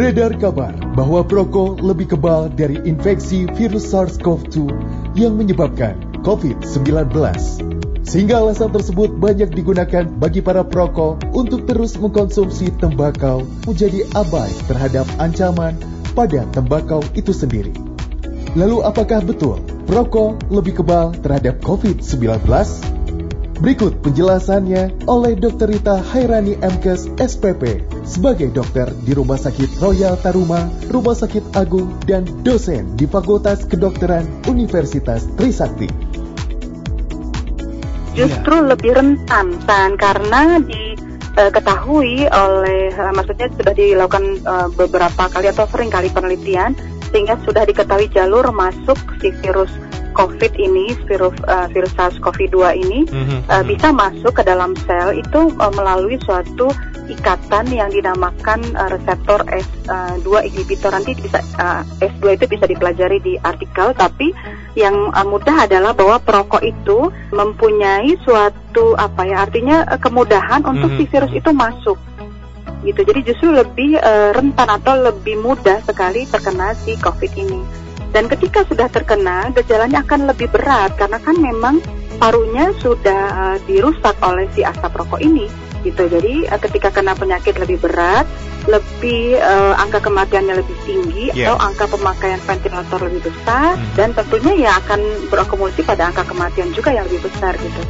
Beredar kabar bahwa perokok lebih kebal dari infeksi virus SARS-CoV-2 yang menyebabkan COVID-19. Sehingga alasan tersebut banyak digunakan bagi para perokok untuk terus mengkonsumsi tembakau menjadi abai terhadap ancaman pada tembakau itu sendiri. Lalu apakah betul perokok lebih kebal terhadap COVID-19? Berikut penjelasannya oleh Dr. Rita Hairani MKes SPP sebagai dokter di Rumah Sakit Royal Taruma, Rumah Sakit Agung, dan dosen di Fakultas Kedokteran Universitas Trisakti. Justru ya. lebih rentan, Tan, karena diketahui oleh, uh, maksudnya sudah dilakukan uh, beberapa kali atau sering kali penelitian, sehingga sudah diketahui jalur masuk si virus COVID ini, virus uh, virus SARS-CoV-2 ini mm-hmm. uh, bisa masuk ke dalam sel itu uh, melalui suatu ikatan yang dinamakan uh, reseptor S2 uh, inhibitor. Nanti bisa uh, S2 itu bisa dipelajari di artikel, tapi yang uh, mudah adalah bahwa perokok itu mempunyai suatu apa ya, artinya uh, kemudahan untuk mm-hmm. si virus itu masuk gitu. Jadi justru lebih uh, rentan atau lebih mudah sekali terkena si COVID ini. Dan ketika sudah terkena, gejalanya akan lebih berat karena kan memang parunya sudah uh, dirusak oleh si asap rokok ini gitu. Jadi uh, ketika kena penyakit lebih berat, lebih uh, angka kematiannya lebih tinggi yeah. atau angka pemakaian ventilator lebih besar hmm. dan tentunya ya akan berakumulasi pada angka kematian juga yang lebih besar gitu.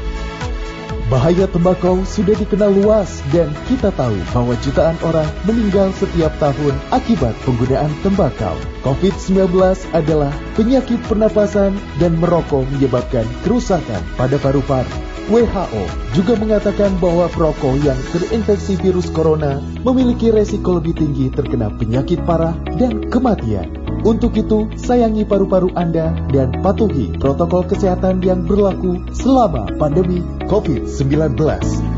Bahaya tembakau sudah dikenal luas dan kita tahu bahwa jutaan orang meninggal setiap tahun akibat penggunaan tembakau. COVID-19 adalah penyakit pernapasan dan merokok menyebabkan kerusakan pada paru-paru. WHO juga mengatakan bahwa perokok yang terinfeksi virus corona memiliki resiko lebih tinggi terkena penyakit parah dan kematian. Untuk itu, sayangi paru-paru Anda dan patuhi protokol kesehatan yang berlaku selama pandemi COVID-19.